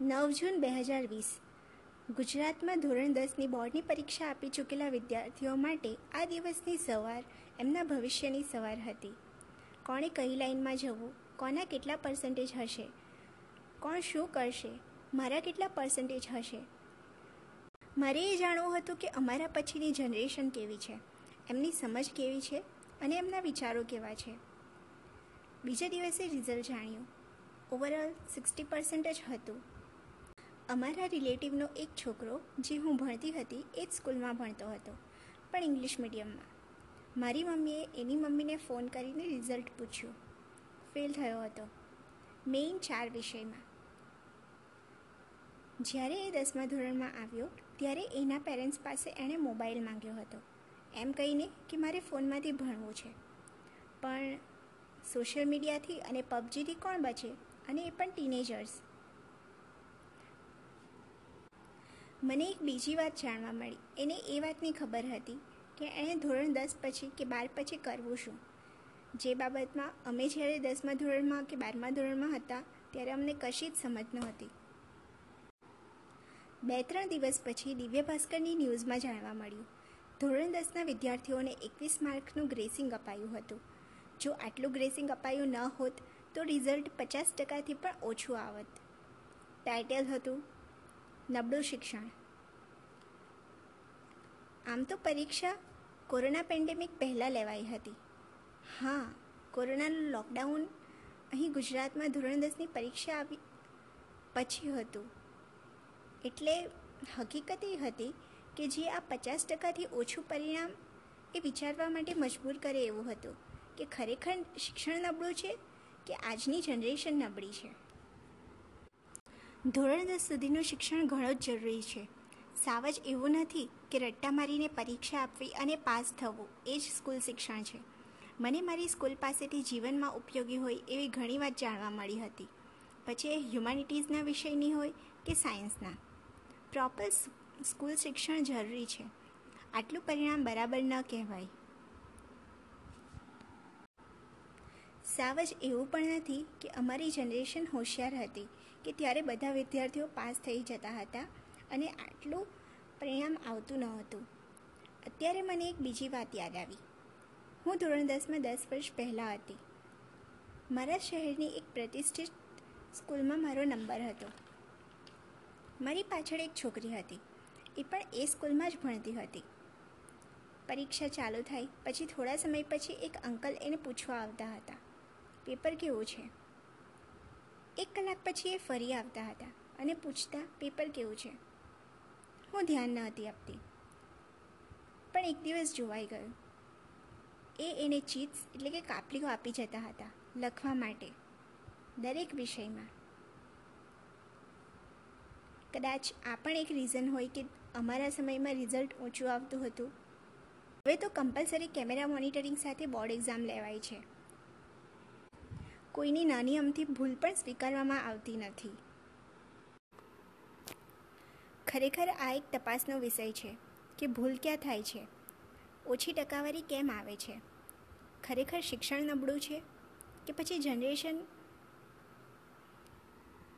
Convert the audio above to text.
નવ જૂન બે હજાર વીસ. ગુજરાતમાં ધોરણ દસની બોર્ડની પરીક્ષા આપી ચૂકેલા વિદ્યાર્થીઓ માટે આ દિવસની સવાર એમના ભવિષ્યની સવાર હતી. કોણે કઈ લાઈનમાં જવું? કોના કેટલા પર્સન્ટેજ હશે? કોણ શું કરશે? મારા કેટલા પર્સન્ટેજ હશે? મારે એ જાણવું હતું કે અમારા પછીની જનરેશન કેવી છે? એમની સમજ કેવી છે? અને એમના વિચારો કેવા છે? બીજા દિવસે રિઝલ્ટ જાણ્યું. ઓવરઓલ સિક્સટી પર્સન્ટેજ હતું. અમારા રિલેટિવનો એક છોકરો, જે હું ભણતી હતી, એ જ સ્કૂલમાં ભણતો હતો, પણ ઇંગ્લિશ મીડિયમમાં. મારી મમ્મીએ એની મમ્મીને ફોન કરીને રિઝલ્ટ પૂછ્યું. ફેલ થયો હતો મેઇન ચાર વિષયમાં. જ્યારે એ દસમા ધોરણમાં આવ્યો, ત્યારે એના પેરેન્ટ્સ પાસે એણે મોબાઈલ માંગ્યો હતો, એમ કહીને કે મારે ફોનમાંથી ભણવું છે. પણ સોશિયલ મીડિયાથી અને પબજીથી કોણ બચે? અને એ પણ ટીનેજર્સ. મને એક બીજી વાત જાણવા મળી. એને એ વાતની ખબર હતી કે એણે ધોરણ દસ પછી કે બાર પછી કરવું શું? જે બાબતમાં અમે જ્યારે દસમા ધોરણમાં કે બારમા ધોરણમાં હતા, ત્યારે અમને કશી જ સમજ નહોતી. બે ત્રણ દિવસ પછી દિવ્ય ભાસ્કરની ન્યૂઝમાં જાણવા મળ્યું. ધોરણ દસના વિદ્યાર્થીઓને એકવીસ માર્કનું ગ્રેસિંગ અપાયું હતું. જો આટલું ગ્રેસિંગ અપાયું ન હોત, તો રિઝલ્ટ પચાસ ટકાથી પણ ઓછું આવત. ટાઇટલ હતું નબળું શિક્ષણ. આમ તો પરીક્ષા કોરોના પેન્ડેમિક પહેલાં લેવાઈ હતી. હા કોરોનાનું લોકડાઉન અહીં ગુજરાતમાં ધોરણ દસની પરીક્ષા આવી, પછી હતું. એટલે હકીકત એ હતી કે જે આ પચાસ ટકાથી ઓછું પરિણામ એ વિચારવા માટે મજબૂર કરે એવું હતું કે ખરેખર શિક્ષણ નબળું છે કે આજની જનરેશન નબળી છે? ધોરણ દસ સુધીનું શિક્ષણ ઘણું જ જરૂરી છે. સાવજ એવું નથી કે રટ્ટા મારીને પરીક્ષા આપવી અને પાસ થવું એ જ સ્કૂલ શિક્ષણ છે. મને મારી સ્કૂલ પાસેથી જીવનમાં ઉપયોગી હોય એવી ઘણી વાત જાણવા મળી હતી. પછી એ હ્યુમાનિટીઝના વિષયની હોય કે સાયન્સના. પ્રોપર સ્કૂલ શિક્ષણ જરૂરી છે. આટલું પરિણામ બરાબર ન કહેવાય. સાવ જ એવું પણ નથી કે અમારી જનરેશન હોશિયાર હતી, કે ત્યારે બધા વિદ્યાર્થીઓ પાસ થઈ જતા હતા અને આટલું પરિણામ આવતું ન હતું અત્યારે મને એક બીજી વાત યાદ આવી. હું ધોરણ દસમાં દસ વર્ષ પહેલાં હતી. મારા શહેરની એક પ્રતિષ્ઠિત સ્કૂલમાં મારો નંબર હતો. મારી પાછળ એક છોકરી હતી. એ પણ એ સ્કૂલમાં જ ભણતી હતી. પરીક્ષા ચાલુ થાય પછી થોડા સમય પછી એક અંકલ એને પૂછવા આવતા હતા. પેપર કેવું છે? એક કલાક પછી એ ફરી આવતા હતા અને પૂછતા, પેપર કેવું છે? હું ધ્યાન ન હતી આપતી. પણ એક દિવસ જોવાઈ ગયું. એ એને ચીટ્સ એટલે કે કાપલીઓ આપી જતા હતા લખવા માટે, દરેક વિષયમાં. કદાચ આ પણ એક રીઝન હોય કે અમારા સમયમાં રિઝલ્ટ ઓછું આવતું હતું. હવે તો કમ્પલસરી કેમેરા મોનિટરિંગ સાથે બોર્ડ એક્ઝામ લેવાય છે. કોઈની નાની અમથી ભૂલ પણ સ્વીકારવામાં આવતી નથી. ખરેખર આ એક તપાસનો વિષય છે કે ભૂલ ક્યાં થાય છે? ઓછી ટકાવારી કેમ આવે છે? ખરેખર શિક્ષણ નબળું છે કે પછી જનરેશન